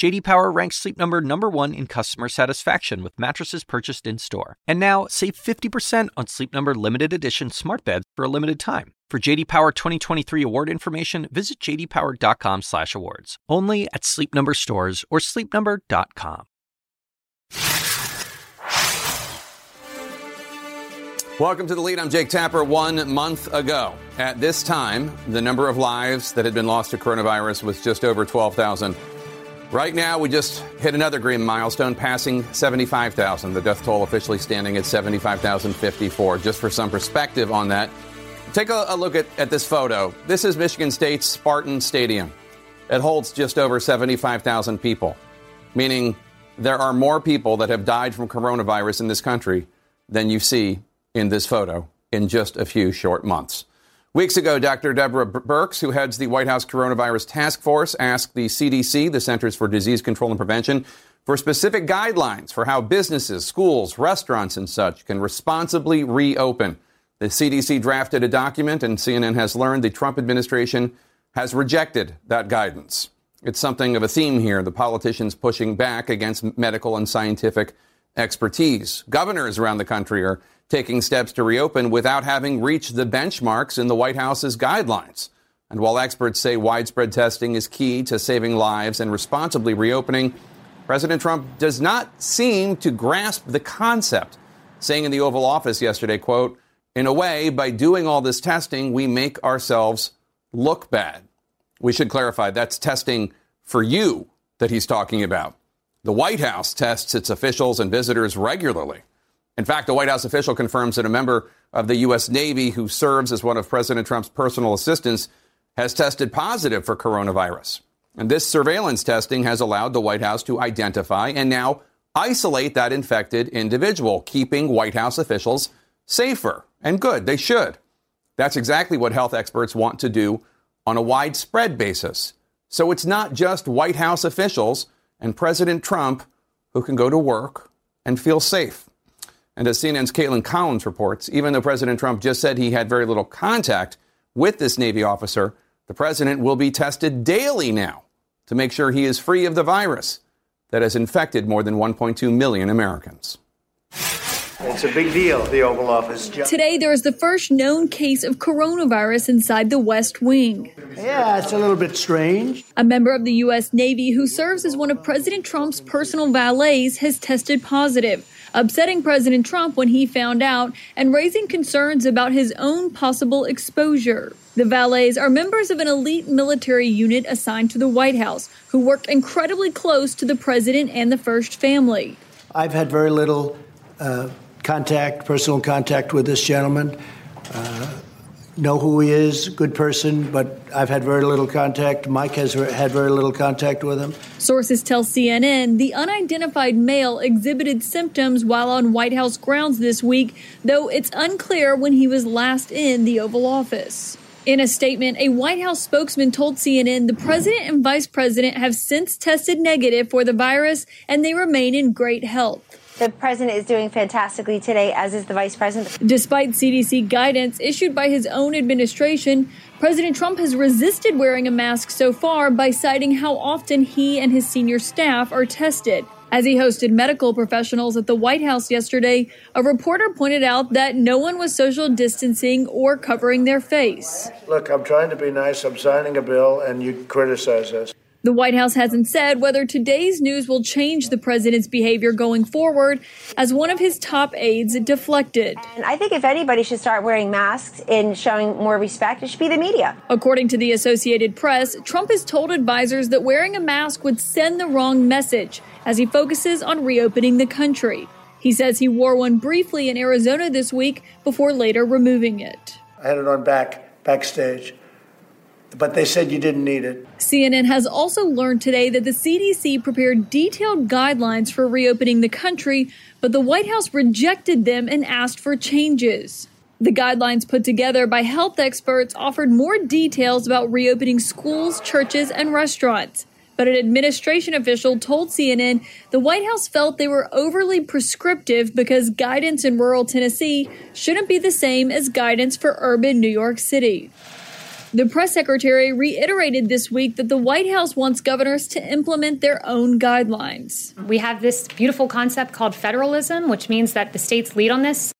JD Power ranks Sleep Number number 1 in customer satisfaction with mattresses purchased in-store. And now, save 50% on Sleep Number limited edition smart beds for a limited time. For JD Power 2023 award information, visit jdpower.com/awards. Only at Sleep Number stores or sleepnumber.com. Welcome to the lead. I'm Jake Tapper. One month ago, at this time, the number of lives that had been lost to coronavirus was just over 12,000. Right now, we just hit another grim milestone, passing 75,000. The death toll officially standing at 75,054. Just for some perspective on that, Take a, a look at, at this photo. This is Michigan State's Spartan Stadium. It holds just over 75,000 people, meaning there are more people that have died from coronavirus in this country than you see in this photo in just a few short months. Weeks ago, Dr. Deborah Birx, who heads the White House Coronavirus Task Force, asked the CDC, the Centers for Disease Control and Prevention, for specific guidelines for how businesses, schools, restaurants, and such can responsibly reopen. The CDC drafted a document, and CNN has learned the Trump administration has rejected that guidance. It's something of a theme here the politicians pushing back against medical and scientific expertise. Governors around the country are taking steps to reopen without having reached the benchmarks in the White House's guidelines. And while experts say widespread testing is key to saving lives and responsibly reopening, President Trump does not seem to grasp the concept, saying in the Oval Office yesterday, quote, in a way, by doing all this testing, we make ourselves look bad. We should clarify that's testing for you that he's talking about. The White House tests its officials and visitors regularly. In fact, a White House official confirms that a member of the U.S. Navy who serves as one of President Trump's personal assistants has tested positive for coronavirus. And this surveillance testing has allowed the White House to identify and now isolate that infected individual, keeping White House officials safer and good. They should. That's exactly what health experts want to do on a widespread basis. So it's not just White House officials and President Trump who can go to work and feel safe. And as CNN's Kaitlan Collins reports, even though President Trump just said he had very little contact with this Navy officer, the president will be tested daily now to make sure he is free of the virus that has infected more than 1.2 million Americans. It's a big deal, the Oval Office. Today, there is the first known case of coronavirus inside the West Wing. Yeah, it's a little bit strange. A member of the U.S. Navy who serves as one of President Trump's personal valets has tested positive, upsetting President Trump when he found out and raising concerns about his own possible exposure. The valets are members of an elite military unit assigned to the White House who work incredibly close to the president and the first family. I've had very little. Uh, contact, personal contact with this gentleman. Uh, know who he is, good person, but I've had very little contact. Mike has had very little contact with him. Sources tell CNN the unidentified male exhibited symptoms while on White House grounds this week, though it's unclear when he was last in the Oval Office. In a statement, a White House spokesman told CNN the president and vice president have since tested negative for the virus and they remain in great health. The president is doing fantastically today, as is the vice president. Despite CDC guidance issued by his own administration, President Trump has resisted wearing a mask so far by citing how often he and his senior staff are tested. As he hosted medical professionals at the White House yesterday, a reporter pointed out that no one was social distancing or covering their face. Look, I'm trying to be nice. I'm signing a bill, and you criticize us. The White House hasn't said whether today's news will change the president's behavior going forward, as one of his top aides deflected. And I think if anybody should start wearing masks and showing more respect, it should be the media. According to the Associated Press, Trump has told advisors that wearing a mask would send the wrong message as he focuses on reopening the country. He says he wore one briefly in Arizona this week before later removing it. I had it on back backstage but they said you didn't need it. CNN has also learned today that the CDC prepared detailed guidelines for reopening the country, but the White House rejected them and asked for changes. The guidelines put together by health experts offered more details about reopening schools, churches, and restaurants. But an administration official told CNN the White House felt they were overly prescriptive because guidance in rural Tennessee shouldn't be the same as guidance for urban New York City. The press secretary reiterated this week that the White House wants governors to implement their own guidelines. We have this beautiful concept called federalism, which means that the states lead on this.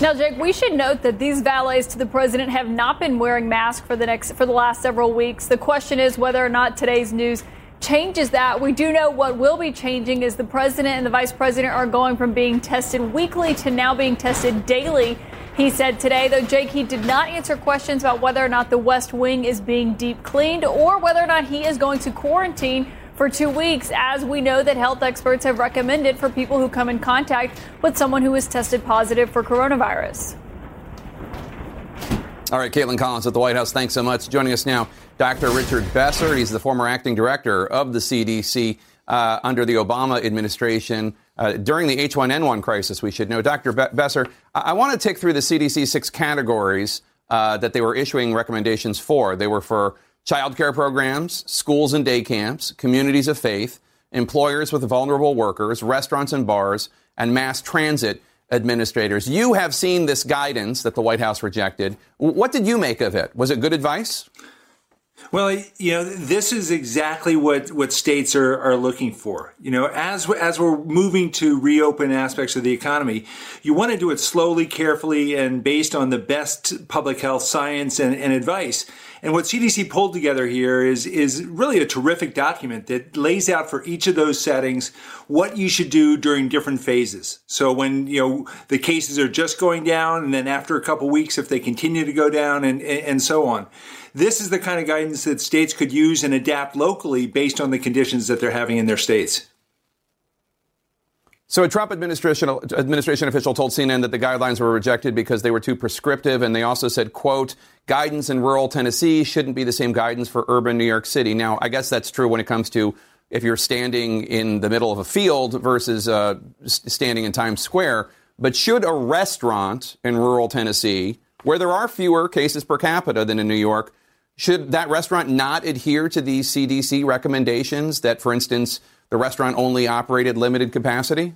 Now, Jake, we should note that these valets to the president have not been wearing masks for the next for the last several weeks. The question is whether or not today's news changes that. We do know what will be changing is the president and the vice president are going from being tested weekly to now being tested daily. He said today, though, Jake, he did not answer questions about whether or not the West Wing is being deep cleaned or whether or not he is going to quarantine for two weeks, as we know that health experts have recommended for people who come in contact with someone who is tested positive for coronavirus. All right, Kaitlan Collins at the White House, thanks so much. Joining us now, Dr. Richard Besser. He's the former acting director of the CDC uh, under the Obama administration. Uh, during the H1N1 crisis, we should know. Dr. Be- Besser, I-, I want to take through the CDC six categories uh, that they were issuing recommendations for. They were for child care programs, schools and day camps, communities of faith, employers with vulnerable workers, restaurants and bars, and mass transit administrators. You have seen this guidance that the White House rejected. What did you make of it? Was it good advice? Well, you know, this is exactly what, what states are, are looking for. You know, as, as we're moving to reopen aspects of the economy, you want to do it slowly, carefully, and based on the best public health science and, and advice. And what CDC pulled together here is, is really a terrific document that lays out for each of those settings what you should do during different phases. So when, you know, the cases are just going down and then after a couple weeks, if they continue to go down and, and so on. This is the kind of guidance that states could use and adapt locally based on the conditions that they're having in their states. So, a Trump administration, administration official told CNN that the guidelines were rejected because they were too prescriptive, and they also said, "quote Guidance in rural Tennessee shouldn't be the same guidance for urban New York City." Now, I guess that's true when it comes to if you're standing in the middle of a field versus uh, standing in Times Square. But should a restaurant in rural Tennessee, where there are fewer cases per capita than in New York, should that restaurant not adhere to these CDC recommendations that, for instance, the restaurant only operated limited capacity?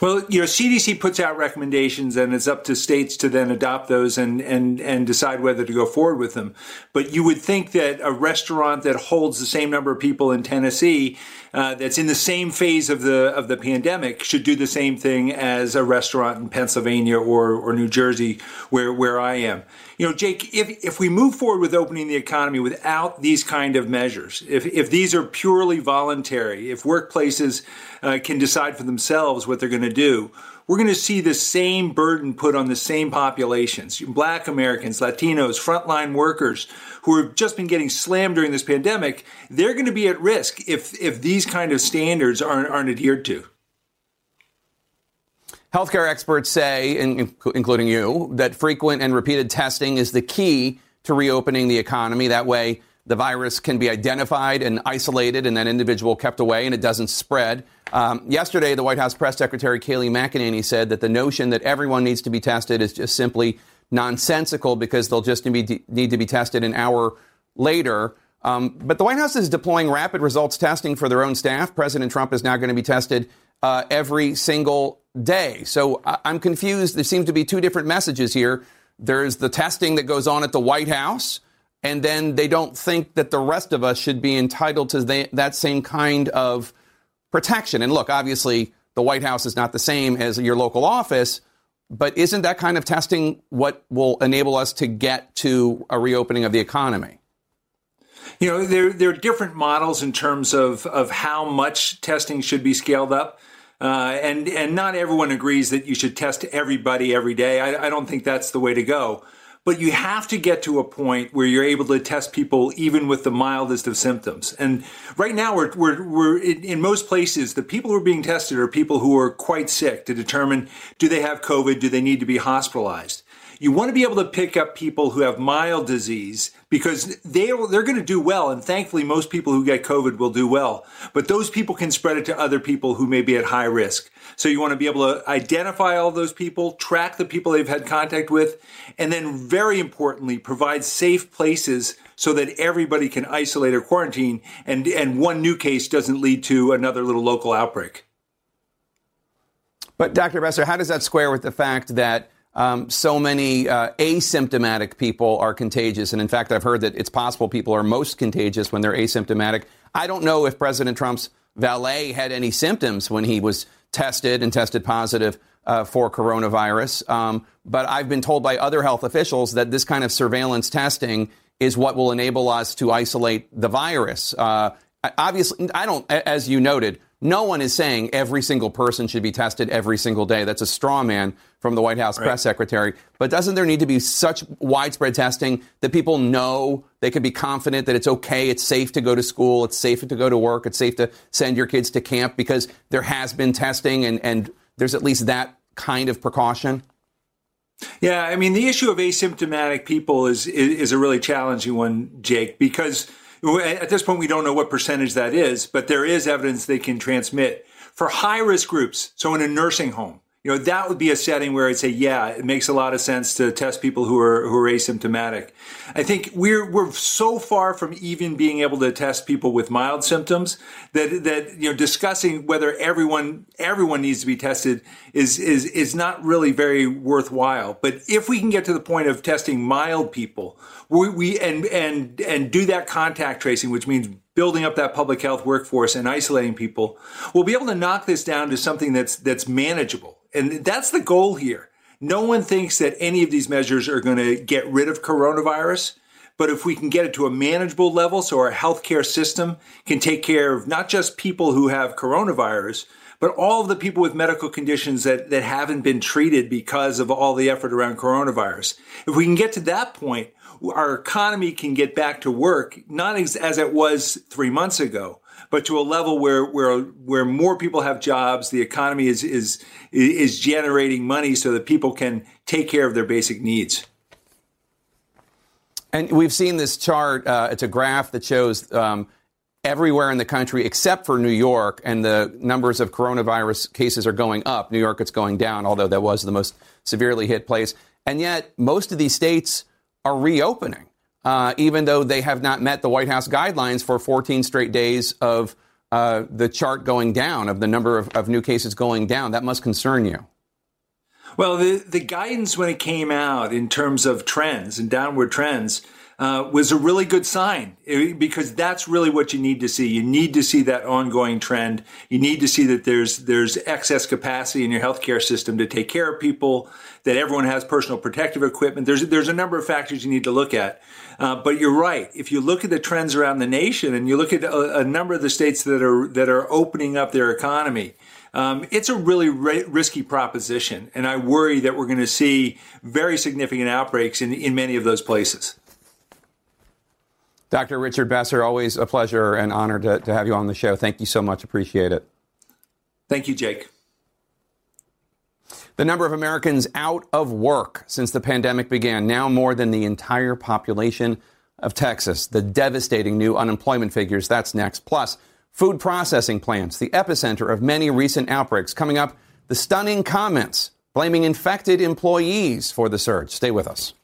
Well, you know, CDC puts out recommendations and it's up to states to then adopt those and, and, and decide whether to go forward with them. But you would think that a restaurant that holds the same number of people in Tennessee, uh, that's in the same phase of the, of the pandemic should do the same thing as a restaurant in Pennsylvania or, or New Jersey where, where I am. You know, Jake, if, if we move forward with opening the economy without these kind of measures, if, if these are purely voluntary, if workplaces uh, can decide for themselves what they're going to do, we're going to see the same burden put on the same populations black Americans, Latinos, frontline workers who have just been getting slammed during this pandemic. They're going to be at risk if, if these kind of standards aren't, aren't adhered to. Healthcare experts say, including you, that frequent and repeated testing is the key to reopening the economy. That way, the virus can be identified and isolated and that individual kept away and it doesn't spread. Um, yesterday, the White House press secretary Kayleigh McEnany said that the notion that everyone needs to be tested is just simply nonsensical because they'll just need to be tested an hour later. Um, but the White House is deploying rapid results testing for their own staff. President Trump is now going to be tested uh, every single day. So I- I'm confused. There seem to be two different messages here. There's the testing that goes on at the White House, and then they don't think that the rest of us should be entitled to that same kind of protection. And look, obviously, the White House is not the same as your local office, but isn't that kind of testing what will enable us to get to a reopening of the economy? You know, there, there are different models in terms of, of how much testing should be scaled up. Uh, and and not everyone agrees that you should test everybody every day. I, I, don't think that's the way to go. But you have to get to a point where you're able to test people even with the mildest of symptoms. And right now, we're, we're, we're in, most places, the people who are being tested are people who are quite sick to determine do they have COVID, do they need to be hospitalized. You want to be able to pick up people who have mild disease because they they're going to do well, and thankfully, most people who get COVID will do well. But those people can spread it to other people who may be at high risk. So you want to be able to identify all those people, track the people they've had contact with, and then very importantly, provide safe places so that everybody can isolate or quarantine and, and one new case doesn't lead to another little local outbreak. But, Dr. Besser, how does that square with the fact that um, so many uh, asymptomatic people are contagious? And in fact, I've heard that it's possible people are most contagious when they're asymptomatic. I don't know if President Trump's valet had any symptoms when he was tested and tested positive uh, for coronavirus. Um, but I've been told by other health officials that this kind of surveillance testing is what will enable us to isolate the virus. Uh, obviously, I don't, as you noted, no one is saying every single person should be tested every single day. That's a straw man from the White House right. press secretary. But doesn't there need to be such widespread testing that people know they can be confident that it's okay, it's safe to go to school, it's safe to go to work, it's safe to send your kids to camp because there has been testing and, and there's at least that kind of precaution? Yeah, I mean, the issue of asymptomatic people is, is, is a really challenging one, Jake, because at this point, we don't know what percentage that is, but there is evidence they can transmit. For high risk groups, so in a nursing home, you know, that would be a setting where I'd say, yeah, it makes a lot of sense to test people who are who are asymptomatic. I think we're we're so far from even being able to test people with mild symptoms that that you know discussing whether everyone everyone needs to be tested is is is not really very worthwhile. But if we can get to the point of testing mild people, we, we and and and do that contact tracing, which means building up that public health workforce and isolating people, we'll be able to knock this down to something that's that's manageable and that's the goal here. No one thinks that any of these measures are going to get rid of coronavirus. But if we can get it to a manageable level so our healthcare system can take care of not just people who have coronavirus, but all of the people with medical conditions that, that haven't been treated because of all the effort around coronavirus. If we can get to that point, our economy can get back to work, not as, as it was three months ago, but to a level where where where more people have jobs, the economy is is is generating money so that people can take care of their basic needs. And we've seen this chart. Uh, it's a graph that shows um, everywhere in the country except for New York, and the numbers of coronavirus cases are going up. New York, it's going down, although that was the most severely hit place. And yet, most of these states are reopening uh, even though they have not met the White House guidelines for 14 straight days of uh, the chart going down, of the number of, of new cases going down. That must concern you. Well, the, the guidance when it came out in terms of trends and downward trends uh, was a really good sign eh, because that's really what you need to see. You need to see that ongoing trend. You need to see that there's there's excess capacity in your healthcare system to take care of people. That everyone has personal protective equipment. There's there's a number of factors you need to look at. Uh, but you're right. If you look at the trends around the nation and you look at a, a number of the states that are that are opening up their economy, um, it's a really risky proposition, and I worry that we're going to see very significant outbreaks in, in many of those places. Dr. Richard Besser, always a pleasure and honor to, to have you on the show. Thank you so much. Appreciate it. Thank you, Jake. The number of Americans out of work since the pandemic began, now more than the entire population of Texas. The devastating new unemployment figures, that's next. Plus, food processing plants, the epicenter of many recent outbreaks. Coming up, the stunning comments blaming infected employees for the surge. Stay with us.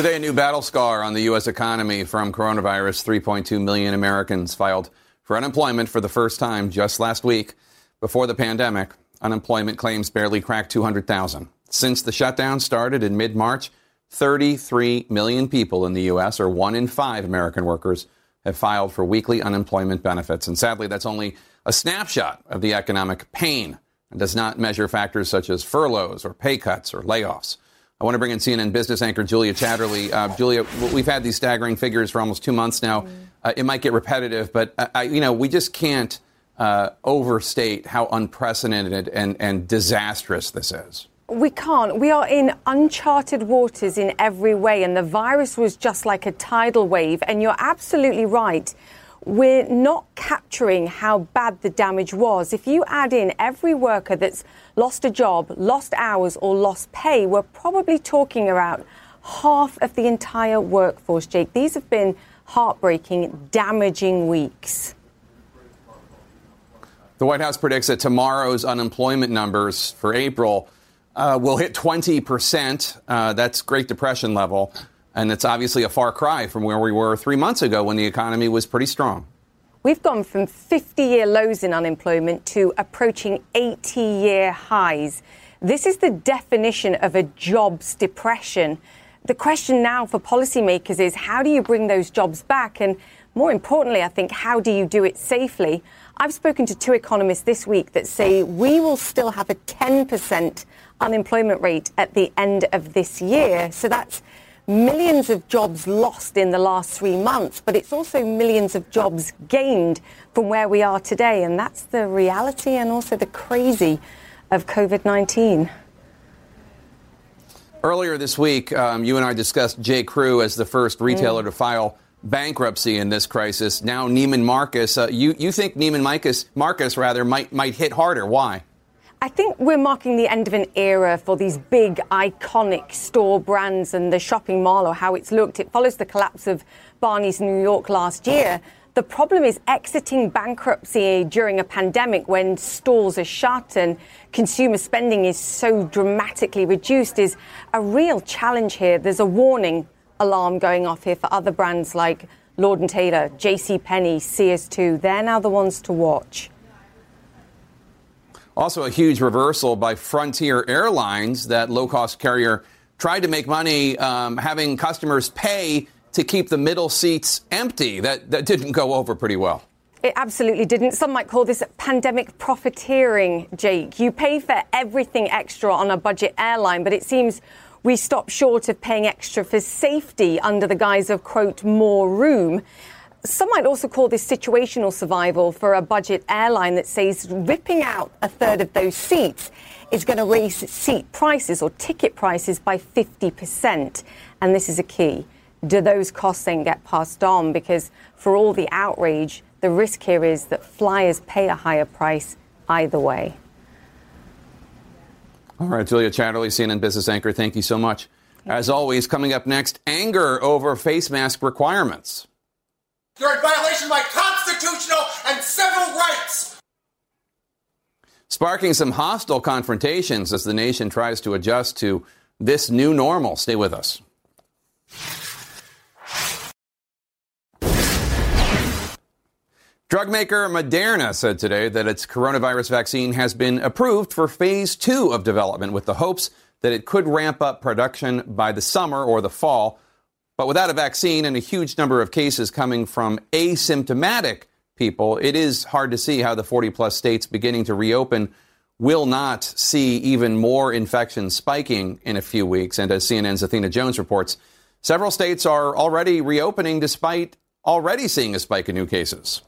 Today, a new battle scar on the U.S. economy from coronavirus. 3.2 million Americans filed for unemployment for the first time just last week. Before the pandemic, unemployment claims barely cracked 200,000. Since the shutdown started in mid March, 33 million people in the U.S., or one in five American workers, have filed for weekly unemployment benefits. And sadly, that's only a snapshot of the economic pain and does not measure factors such as furloughs or pay cuts or layoffs. I want to bring in CNN business anchor Julia Chatterley. Uh, Julia, we've had these staggering figures for almost two months now. Mm-hmm. Uh, it might get repetitive, but I, you know we just can't uh, overstate how unprecedented and, and disastrous this is. We can't. We are in uncharted waters in every way, and the virus was just like a tidal wave. And you're absolutely right we're not capturing how bad the damage was. If you add in every worker that's lost a job, lost hours, or lost pay, we're probably talking about half of the entire workforce, Jake. These have been heartbreaking, damaging weeks. The White House predicts that tomorrow's unemployment numbers for April uh, will hit 20%. Uh, that's Great Depression level. And it's obviously a far cry from where we were three months ago when the economy was pretty strong. We've gone from 50 year lows in unemployment to approaching 80 year highs. This is the definition of a jobs depression. The question now for policymakers is how do you bring those jobs back? And more importantly, I think, how do you do it safely? I've spoken to two economists this week that say we will still have a 10% unemployment rate at the end of this year. So that's millions of jobs lost in the last three months, but it's also millions of jobs gained from where we are today. And that's the reality and also the crazy of COVID 19. Earlier this week, um, you and I discussed J. Crew as the first retailer mm. to file bankruptcy in this crisis. Now Neiman Marcus, uh, you, you think Neiman Marcus, Marcus rather might might hit harder. Why? I think we're marking the end of an era for these big, iconic store brands and the shopping mall or how it's looked. It follows the collapse of Barney's New York last year. The problem is exiting bankruptcy during a pandemic when stores are shut and consumer spending is so dramatically reduced is a real challenge here. There's a warning alarm going off here for other brands like Lord & Taylor, J.C. Penney, CS2. They're now the ones to watch. Also, a huge reversal by Frontier Airlines. That low cost carrier tried to make money um, having customers pay to keep the middle seats empty. That, that didn't go over pretty well. It absolutely didn't. Some might call this pandemic profiteering, Jake. You pay for everything extra on a budget airline, but it seems we stop short of paying extra for safety under the guise of, quote, more room. Some might also call this situational survival for a budget airline that says ripping out a third of those seats is going to raise seat prices or ticket prices by 50%. And this is a key. Do those costs then get passed on? Because for all the outrage, the risk here is that flyers pay a higher price either way. All right, Julia Chatterley, CNN business anchor, thank you so much. As always, coming up next, anger over face mask requirements. You're in violation of my constitutional and civil rights. Sparking some hostile confrontations as the nation tries to adjust to this new normal. Stay with us. Drug maker Moderna said today that its coronavirus vaccine has been approved for phase two of development with the hopes that it could ramp up production by the summer or the fall. But without a vaccine and a huge number of cases coming from asymptomatic people, it is hard to see how the 40 plus states beginning to reopen will not see even more infections spiking in a few weeks. And as CNN's Athena Jones reports, several states are already reopening despite already seeing a spike in new cases.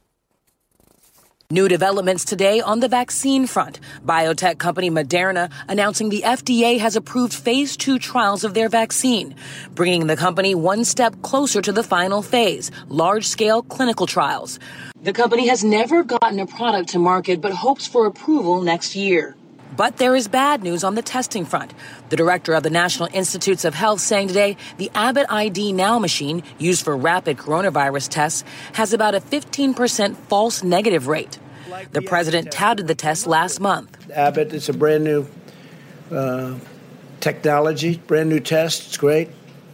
New developments today on the vaccine front. Biotech company Moderna announcing the FDA has approved phase two trials of their vaccine, bringing the company one step closer to the final phase, large scale clinical trials. The company has never gotten a product to market but hopes for approval next year. But there is bad news on the testing front. The director of the National Institutes of Health saying today the Abbott ID Now machine used for rapid coronavirus tests has about a 15% false negative rate. The president touted the test last month. Abbott, it's a brand new uh, technology, brand new test. It's great.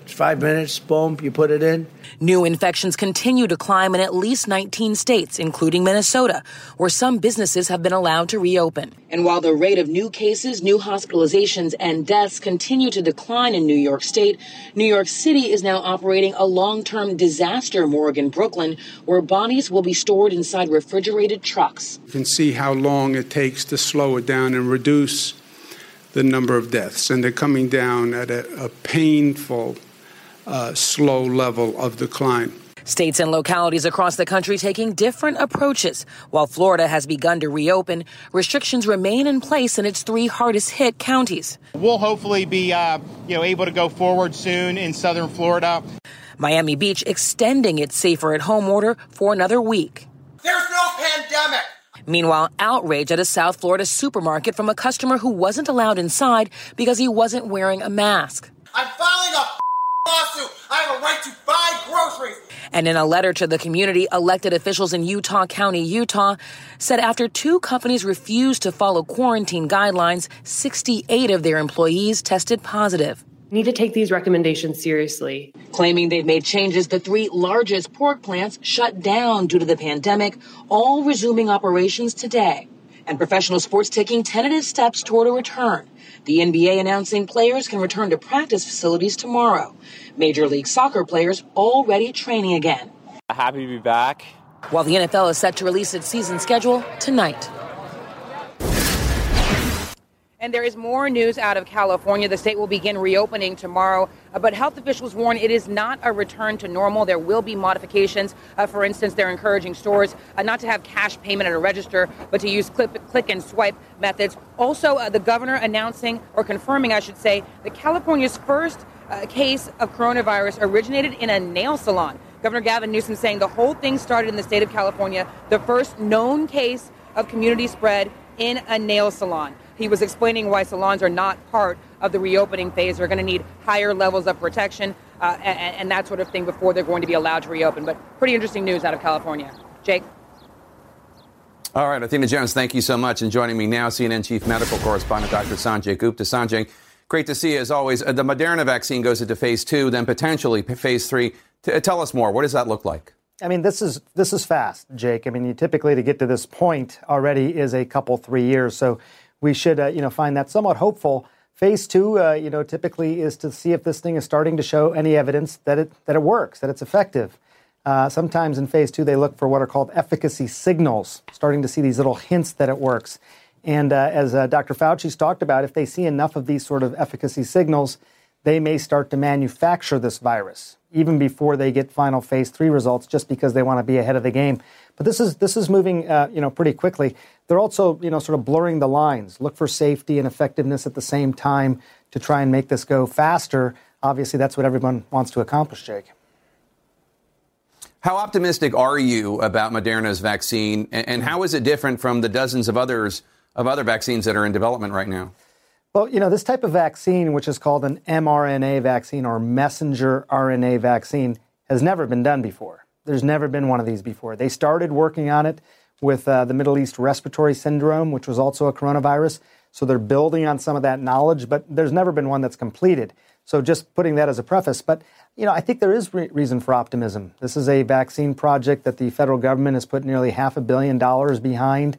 It's five minutes, boom, you put it in. New infections continue to climb in at least 19 states, including Minnesota, where some businesses have been allowed to reopen. And while the rate of new cases, new hospitalizations, and deaths continue to decline in New York State, New York City is now operating a long term disaster morgue in Brooklyn, where bodies will be stored inside refrigerated trucks. You can see how long it takes to slow it down and reduce the number of deaths. And they're coming down at a, a painful uh, slow level of decline. States and localities across the country taking different approaches. While Florida has begun to reopen, restrictions remain in place in its three hardest hit counties. We'll hopefully be uh, you know, able to go forward soon in southern Florida. Miami Beach extending its safer at home order for another week. There's no pandemic. Meanwhile, outrage at a South Florida supermarket from a customer who wasn't allowed inside because he wasn't wearing a mask. I'm filing a lawsuit. I have a right to buy groceries. And in a letter to the community, elected officials in Utah County, Utah, said after two companies refused to follow quarantine guidelines, 68 of their employees tested positive. We need to take these recommendations seriously. Claiming they've made changes, the three largest pork plants shut down due to the pandemic, all resuming operations today. And professional sports taking tentative steps toward a return. The NBA announcing players can return to practice facilities tomorrow. Major League Soccer players already training again. Happy to be back. While the NFL is set to release its season schedule tonight. And there is more news out of California. The state will begin reopening tomorrow, uh, but health officials warn it is not a return to normal. There will be modifications. Uh, for instance, they're encouraging stores uh, not to have cash payment at a register, but to use click, click and swipe methods. Also, uh, the governor announcing, or confirming, I should say, that California's first uh, case of coronavirus originated in a nail salon. Governor Gavin Newsom saying the whole thing started in the state of California, the first known case of community spread in a nail salon. He was explaining why salons are not part of the reopening phase. They're going to need higher levels of protection uh, and, and that sort of thing before they're going to be allowed to reopen. But pretty interesting news out of California. Jake? All right, Athena Jones, thank you so much. And joining me now, CNN Chief Medical Correspondent Dr. Sanjay Gupta. Sanjay, great to see you as always. Uh, the Moderna vaccine goes into phase two, then potentially phase three. T- tell us more. What does that look like? I mean, this is this is fast, Jake. I mean, you typically to get to this point already is a couple three years. So we should, uh, you know, find that somewhat hopeful. Phase two, uh, you know, typically is to see if this thing is starting to show any evidence that it that it works, that it's effective. Uh, sometimes in phase two, they look for what are called efficacy signals, starting to see these little hints that it works. And uh, as uh, Dr. Fauci's talked about, if they see enough of these sort of efficacy signals, they may start to manufacture this virus even before they get final phase three results, just because they want to be ahead of the game. But this is this is moving, uh, you know, pretty quickly. They're also, you know, sort of blurring the lines. Look for safety and effectiveness at the same time to try and make this go faster. Obviously, that's what everyone wants to accomplish, Jake. How optimistic are you about Moderna's vaccine, and how is it different from the dozens of others of other vaccines that are in development right now? Well, you know, this type of vaccine, which is called an mRNA vaccine or messenger RNA vaccine, has never been done before. There's never been one of these before. They started working on it with uh, the Middle East respiratory syndrome, which was also a coronavirus. So they're building on some of that knowledge, but there's never been one that's completed. So just putting that as a preface. But, you know, I think there is re- reason for optimism. This is a vaccine project that the federal government has put nearly half a billion dollars behind.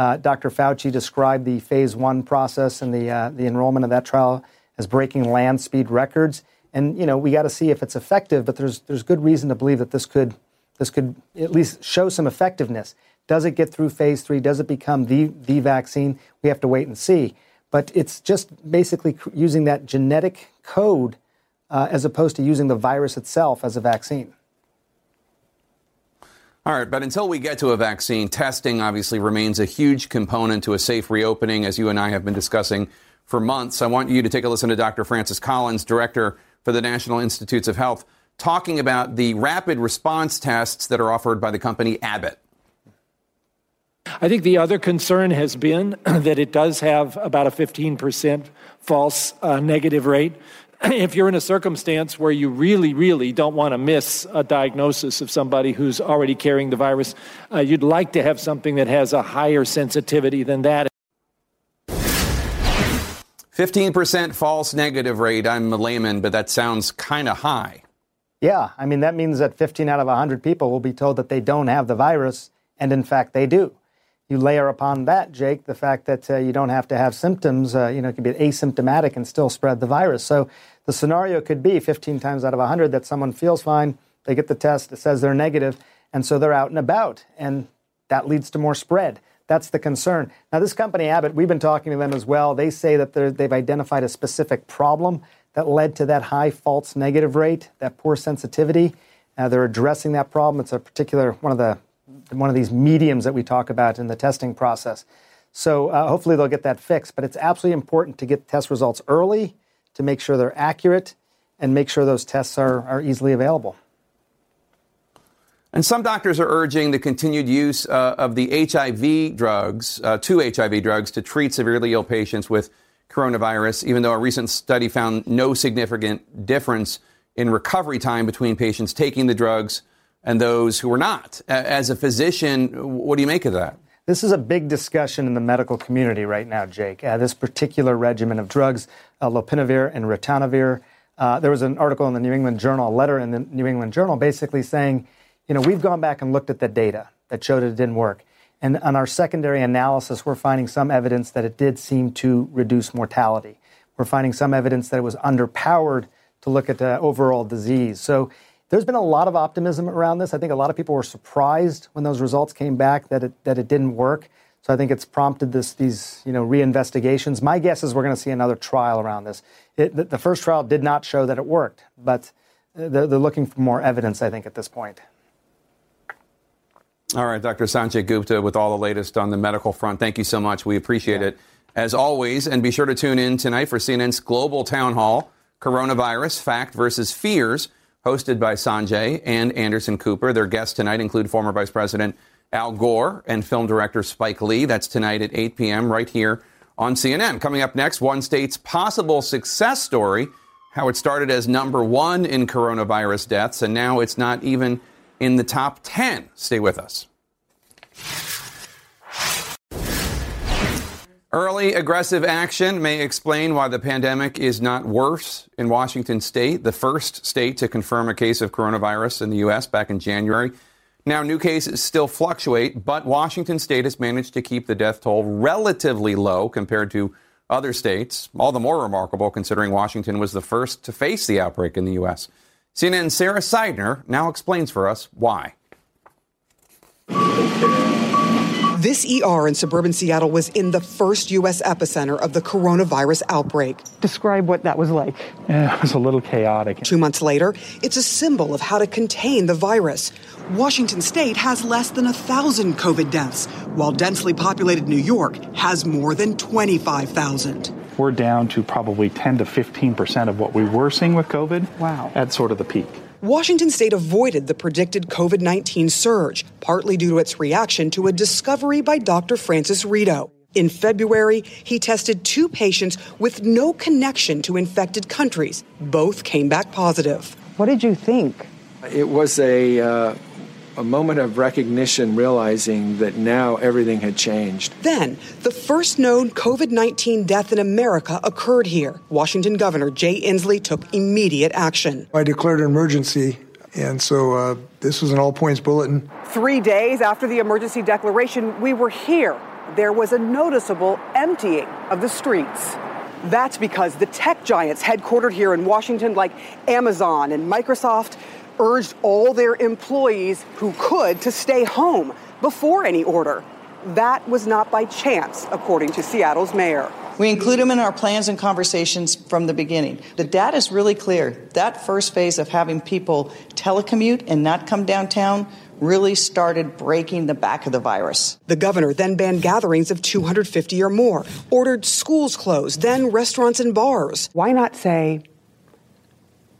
Uh, Dr. Fauci described the phase one process and the, uh, the enrollment of that trial as breaking land speed records. And, you know, we got to see if it's effective, but there's, there's good reason to believe that this could this could at least show some effectiveness. Does it get through phase three? Does it become the, the vaccine? We have to wait and see. But it's just basically using that genetic code uh, as opposed to using the virus itself as a vaccine. All right, but until we get to a vaccine, testing obviously remains a huge component to a safe reopening, as you and I have been discussing for months. I want you to take a listen to Dr. Francis Collins, director for the National Institutes of Health talking about the rapid response tests that are offered by the company Abbott. I think the other concern has been that it does have about a 15% false uh, negative rate. If you're in a circumstance where you really, really don't want to miss a diagnosis of somebody who's already carrying the virus, uh, you'd like to have something that has a higher sensitivity than that. 15% false negative rate. I'm a layman, but that sounds kind of high. Yeah, I mean, that means that 15 out of 100 people will be told that they don't have the virus, and in fact, they do. You layer upon that, Jake, the fact that uh, you don't have to have symptoms. Uh, you know, it could be asymptomatic and still spread the virus. So the scenario could be 15 times out of 100 that someone feels fine, they get the test, it says they're negative, and so they're out and about, and that leads to more spread. That's the concern. Now, this company, Abbott, we've been talking to them as well. They say that they've identified a specific problem that led to that high false negative rate, that poor sensitivity. Uh, they're addressing that problem. It's a particular one of the one of these mediums that we talk about in the testing process. So uh, hopefully they'll get that fixed. But it's absolutely important to get test results early to make sure they're accurate and make sure those tests are, are easily available. And some doctors are urging the continued use uh, of the HIV drugs, uh, two HIV drugs, to treat severely ill patients with coronavirus, even though a recent study found no significant difference in recovery time between patients taking the drugs and those who were not. As a physician, what do you make of that? This is a big discussion in the medical community right now, Jake. Uh, this particular regimen of drugs, uh, lopinavir and ritonavir. Uh, there was an article in the New England Journal, a letter in the New England Journal, basically saying, you know, we've gone back and looked at the data that showed it didn't work. And on our secondary analysis, we're finding some evidence that it did seem to reduce mortality. We're finding some evidence that it was underpowered to look at the overall disease. So there's been a lot of optimism around this. I think a lot of people were surprised when those results came back that it, that it didn't work. So I think it's prompted this, these you know, reinvestigations. My guess is we're going to see another trial around this. It, the, the, first trial did not show that it worked, but uh, they're, they're looking for more evidence, I think, at this point. All right, Dr. Sanjay Gupta with all the latest on the medical front. Thank you so much. We appreciate yeah. it as always. And be sure to tune in tonight for CNN's Global Town Hall Coronavirus Fact versus Fears, hosted by Sanjay and Anderson Cooper. Their guests tonight include former Vice President Al Gore and film director Spike Lee. That's tonight at 8 p.m. right here on CNN. Coming up next, one state's possible success story how it started as number one in coronavirus deaths, and now it's not even in the top 10. Stay with us. Early aggressive action may explain why the pandemic is not worse in Washington state, the first state to confirm a case of coronavirus in the U.S. back in January. Now, new cases still fluctuate, but Washington state has managed to keep the death toll relatively low compared to other states, all the more remarkable considering Washington was the first to face the outbreak in the U.S. CNN's Sara Sidner now explains for us why. This ER in suburban Seattle was in the first U.S. epicenter of the coronavirus outbreak. Describe what that was like. Yeah, it was a little chaotic. Two months later, it's a symbol of how to contain the virus. Washington state has less than a thousand COVID deaths, while densely populated New York has more than 25,000 we're down to probably 10 to 15 percent of what we were seeing with COVID. Wow. At sort of the peak. Washington state avoided the predicted COVID 19 surge, partly due to its reaction to a discovery by Dr. Francis Riedo. In February, he tested two patients with no connection to infected countries. Both came back positive. What did you think? It was a uh, a moment of recognition, realizing that now everything had changed. Then, the first known COVID 19 death in America occurred here. Washington Governor Jay Inslee took immediate action. I declared an emergency, and so uh, this was an all points bulletin. Three days after the emergency declaration, we were here. There was a noticeable emptying of the streets. That's because the tech giants headquartered here in Washington, like Amazon and Microsoft, urged all their employees who could to stay home before any order. That was not by chance, according to Seattle's mayor. We include them in our plans and conversations from the beginning. The data is really clear. That first phase of having people telecommute and not come downtown really started breaking the back of the virus. The governor then banned gatherings of 250 or more, ordered schools closed, then restaurants and bars. Why not say,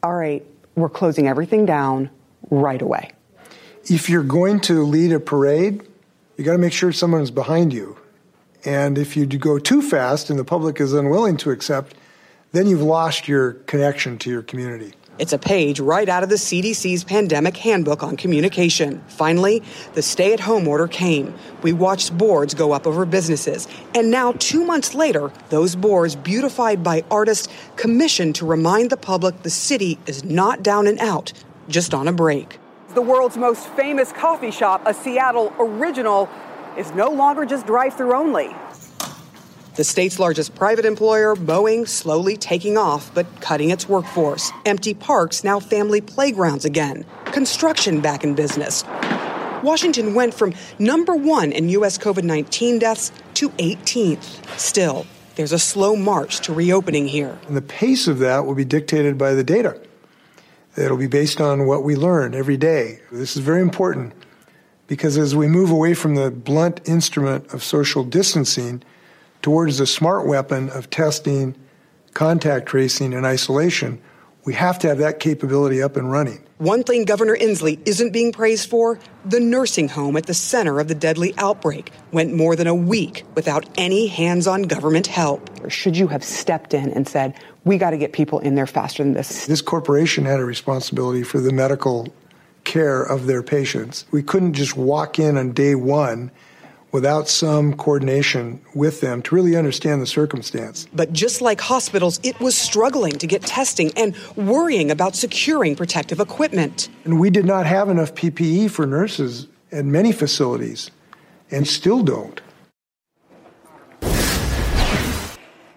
all right, we're closing everything down right away. If you're going to lead a parade, you got to make sure someone's behind you. And if you go too fast and the public is unwilling to accept, then you've lost your connection to your community. It's a page right out of the CDC's pandemic handbook on communication. Finally, the stay at home order came. We watched boards go up over businesses. And now, two months later, those boards, beautified by artists, commissioned to remind the public the city is not down and out, just on a break. The world's most famous coffee shop, a Seattle original, is no longer just drive through only. The state's largest private employer, Boeing, slowly taking off but cutting its workforce. Empty parks, now family playgrounds again. Construction back in business. Washington went from number one in U.S. COVID 19 deaths to 18th. Still, there's a slow march to reopening here. And the pace of that will be dictated by the data. It'll be based on what we learn every day. This is very important because as we move away from the blunt instrument of social distancing, towards the smart weapon of testing, contact tracing, and isolation, we have to have that capability up and running. One thing Governor Inslee isn't being praised for the nursing home at the center of the deadly outbreak went more than a week without any hands on government help. Or should you have stepped in and said, we got to get people in there faster than this? This corporation had a responsibility for the medical care of their patients. We couldn't just walk in on day one without some coordination with them to really understand the circumstance. But just like hospitals, it was struggling to get testing and worrying about securing protective equipment. And we did not have enough PPE for nurses at many facilities and still don't.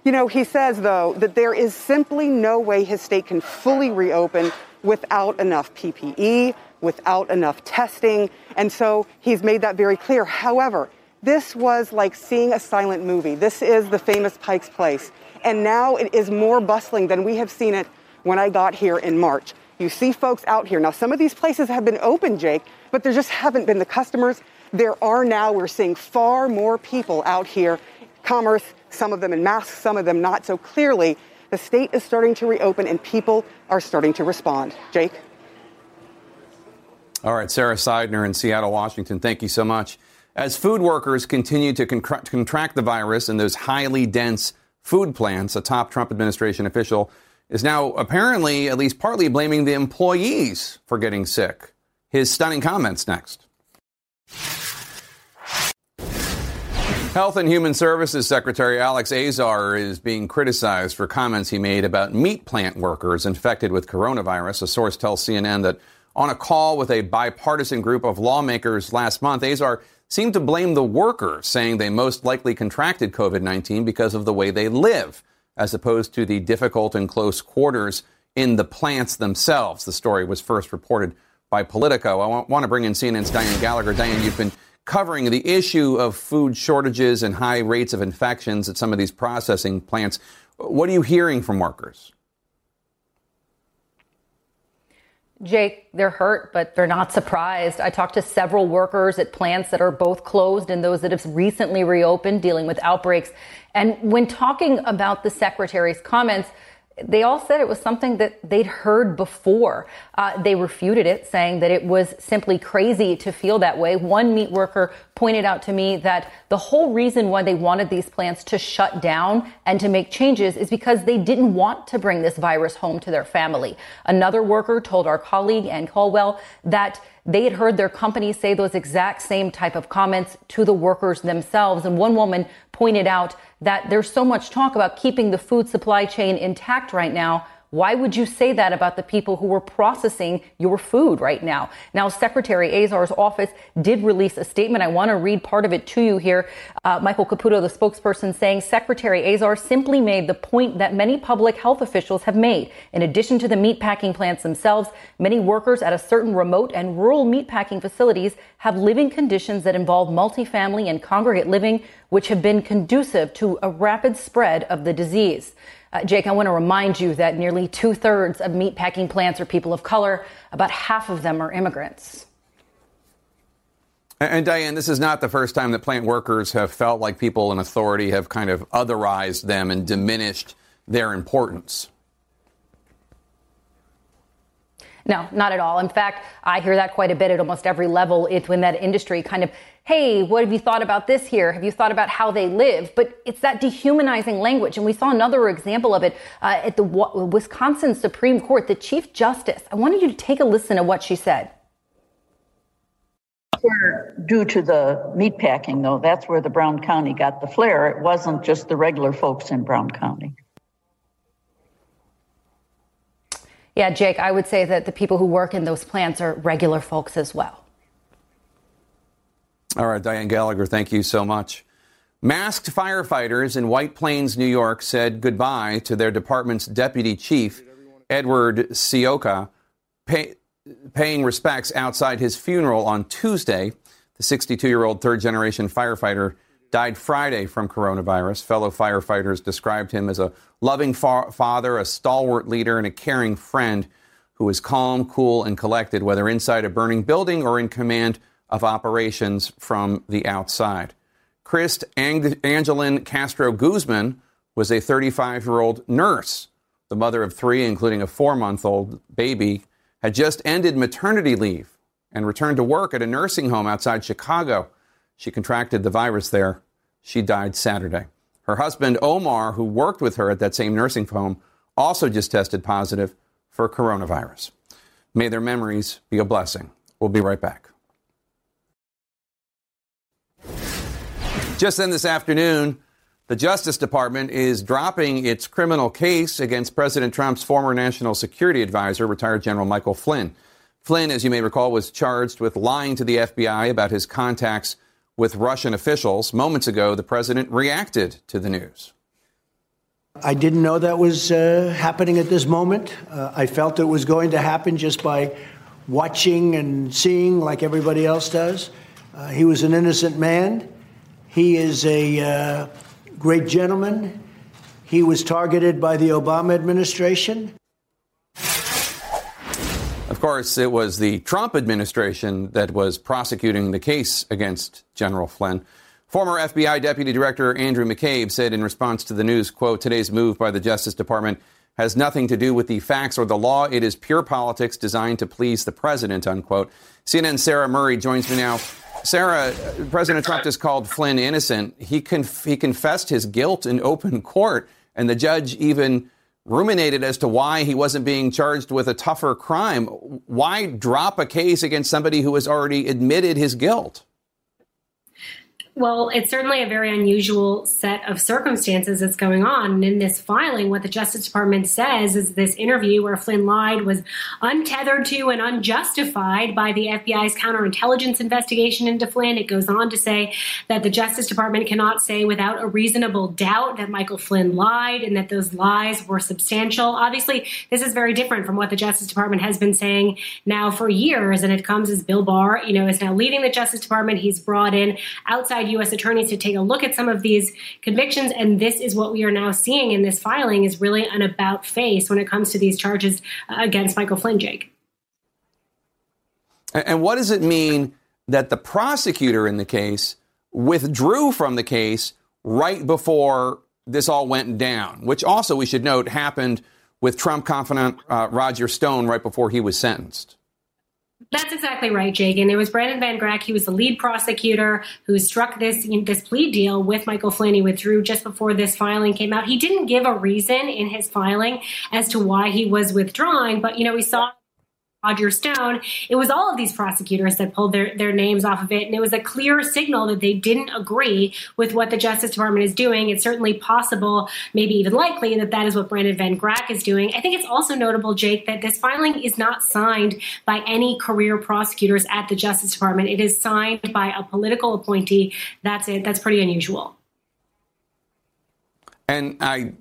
You know, he says, though, that there is simply no way his state can fully reopen without enough PPE, without enough testing. And so he's made that very clear. However, this was like seeing a silent movie. This is the famous Pike's Place. And now it is more bustling than we have seen it when I got here in March. You see folks out here. Now, some of these places have been open, Jake, but there just haven't been the customers. There are now, we're seeing far more people out here, commerce, some of them in masks, some of them not. So clearly, the state is starting to reopen and people are starting to respond. Jake? All right, Sara Sidner in Seattle, Washington, thank you so much. As food workers continue to contra- contract the virus in those highly dense food plants, a top Trump administration official is now apparently, at least partly, blaming the employees for getting sick. His stunning comments next. Health and Human Services Secretary Alex Azar is being criticized for comments he made about meat plant workers infected with coronavirus. A source tells CNN that on a call with a bipartisan group of lawmakers last month, Azar seemed to blame the workers, saying they most likely contracted COVID 19 because of the way they live, as opposed to the difficult and close quarters in the plants themselves. The story was first reported by Politico. I want to bring in CNN's Dianne Gallagher. Dianne, you've been covering the issue of food shortages and high rates of infections at some of these processing plants. What are you hearing from workers? Jake, they're hurt, but they're not surprised. I talked to several workers at plants that are both closed and those that have recently reopened dealing with outbreaks. And when talking about the secretary's comments, they all said it was something that they'd heard before. Uh, they refuted it, saying that it was simply crazy to feel that way. One meat worker pointed out to me that the whole reason why they wanted these plants to shut down and to make changes is because they didn't want to bring this virus home to their family. Another worker told our colleague Ann Caldwell that they had heard their company say those exact same type of comments to the workers themselves. And one woman pointed out that there's so much talk about keeping the food supply chain intact right now. Why would you say that about the people who were processing your food right now? Now, Secretary Azar's office did release a statement. I want to read part of it to you here. Uh, Michael Caputo, the spokesperson, saying Secretary Azar simply made the point that many public health officials have made. In addition to the meatpacking plants themselves, many workers at a certain remote and rural meatpacking facilities have living conditions that involve multifamily and congregate living, which have been conducive to a rapid spread of the disease. Uh, Jake, I want to remind you that nearly two thirds of meatpacking plants are people of color. About half of them are immigrants. And Dianne, this is not the first time that plant workers have felt like people in authority have kind of otherized them and diminished their importance. No, not at all. In fact, I hear that quite a bit at almost every level in that industry, kind of hey, what have you thought about this here? Have you thought about how they live? But it's that dehumanizing language. And we saw another example of it uh, at the w- Wisconsin Supreme Court, the Chief Justice. I wanted you to take a listen to what she said. Due to the meatpacking, though, that's where the Brown County got the flare. It wasn't just the regular folks in Brown County. Yeah, Jake, I would say that the people who work in those plants are regular folks as well. All right, Dianne Gallagher, thank you so much. Masked firefighters in White Plains, New York said goodbye to their department's deputy chief, Edward Sioka, pay, paying respects outside his funeral on Tuesday. The 62 year old third generation firefighter died Friday from coronavirus. Fellow firefighters described him as a loving fa- father, a stalwart leader, and a caring friend who was calm, cool, and collected, whether inside a burning building or in command of operations from the outside. Chris Ang- Angeline Castro Guzman was a 35 year old nurse. The mother of three, including a four month old baby, had just ended maternity leave and returned to work at a nursing home outside Chicago. She contracted the virus there. She died Saturday. Her husband, Omar, who worked with her at that same nursing home, also just tested positive for coronavirus. May their memories be a blessing. We'll be right back. Just then this afternoon, the Justice Department is dropping its criminal case against President Trump's former national security advisor, retired General Michael Flynn. Flynn, as you may recall, was charged with lying to the FBI about his contacts with Russian officials. Moments ago, the president reacted to the news. I didn't know that was uh, happening at this moment. Uh, I felt it was going to happen just by watching and seeing like everybody else does. Uh, he was an innocent man. He is a uh, great gentleman. He was targeted by the Obama administration. Of course, it was the Trump administration that was prosecuting the case against General Flynn. Former FBI Deputy Director Andrew McCabe said in response to the news, quote, today's move by the Justice Department has nothing to do with the facts or the law. It is pure politics designed to please the president, unquote. CNN's Sara Murray joins me now. Sara, President Trump just called Flynn innocent. He, conf- he confessed his guilt in open court, and the judge even ruminated as to why he wasn't being charged with a tougher crime. Why drop a case against somebody who has already admitted his guilt? Well, it's certainly a very unusual set of circumstances that's going on. And in this filing, what the Justice Department says is this interview where Flynn lied was untethered to and unjustified by the FBI's counterintelligence investigation into Flynn. It goes on to say that the Justice Department cannot say without a reasonable doubt that Michael Flynn lied and that those lies were substantial. Obviously, this is very different from what the Justice Department has been saying now for years. And it comes as Bill Barr, you know, is now leading the Justice Department. He's brought in outside U.S. attorneys to take a look at some of these convictions. And this is what we are now seeing in this filing is really an about face when it comes to these charges uh, against Michael Flynn, Jake. And what does it mean that the prosecutor in the case withdrew from the case right before this all went down, which also we should note happened with Trump confidant uh, Roger Stone right before he was sentenced? That's exactly right, Jake. And it was Brandon Van Grack. He was the lead prosecutor who struck this this plea deal with Michael Flynn. He withdrew just before this filing came out. He didn't give a reason in his filing as to why he was withdrawing, but you know we saw Roger Stone, it was all of these prosecutors that pulled their, their names off of it. And it was a clear signal that they didn't agree with what the Justice Department is doing. It's certainly possible, maybe even likely, that that is what Brandon Van Grack is doing. I think it's also notable, Jake, that this filing is not signed by any career prosecutors at the Justice Department. It is signed by a political appointee. That's it. That's pretty unusual. And I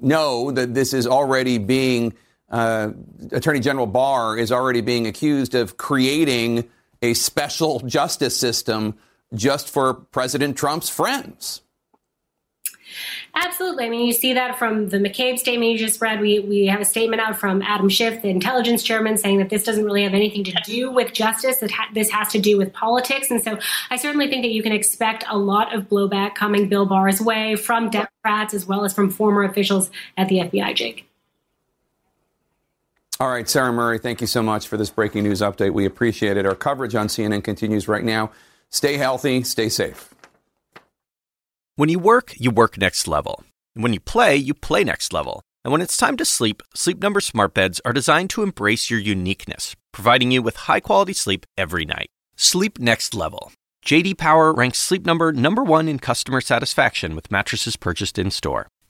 know that this is already being uh, Attorney General Barr is already being accused of creating a special justice system just for President Trump's friends. Absolutely. I mean, you see that from the McCabe statement you just read. We, we have a statement out from Adam Schiff, the intelligence chairman, saying that this doesn't really have anything to do with justice, that ha- this has to do with politics. And so I certainly think that you can expect a lot of blowback coming Bill Barr's way from Democrats as well as from former officials at the FBI, Jake. All right, Sara Murray, thank you so much for this breaking news update. We appreciate it. Our coverage on CNN continues right now. Stay healthy, stay safe. When you work, you work next level. And when you play, you play next level. And when it's time to sleep, Sleep Number smart beds are designed to embrace your uniqueness, providing you with high-quality sleep every night. Sleep next level. JD Power ranks Sleep Number number 1 in customer satisfaction with mattresses purchased in-store.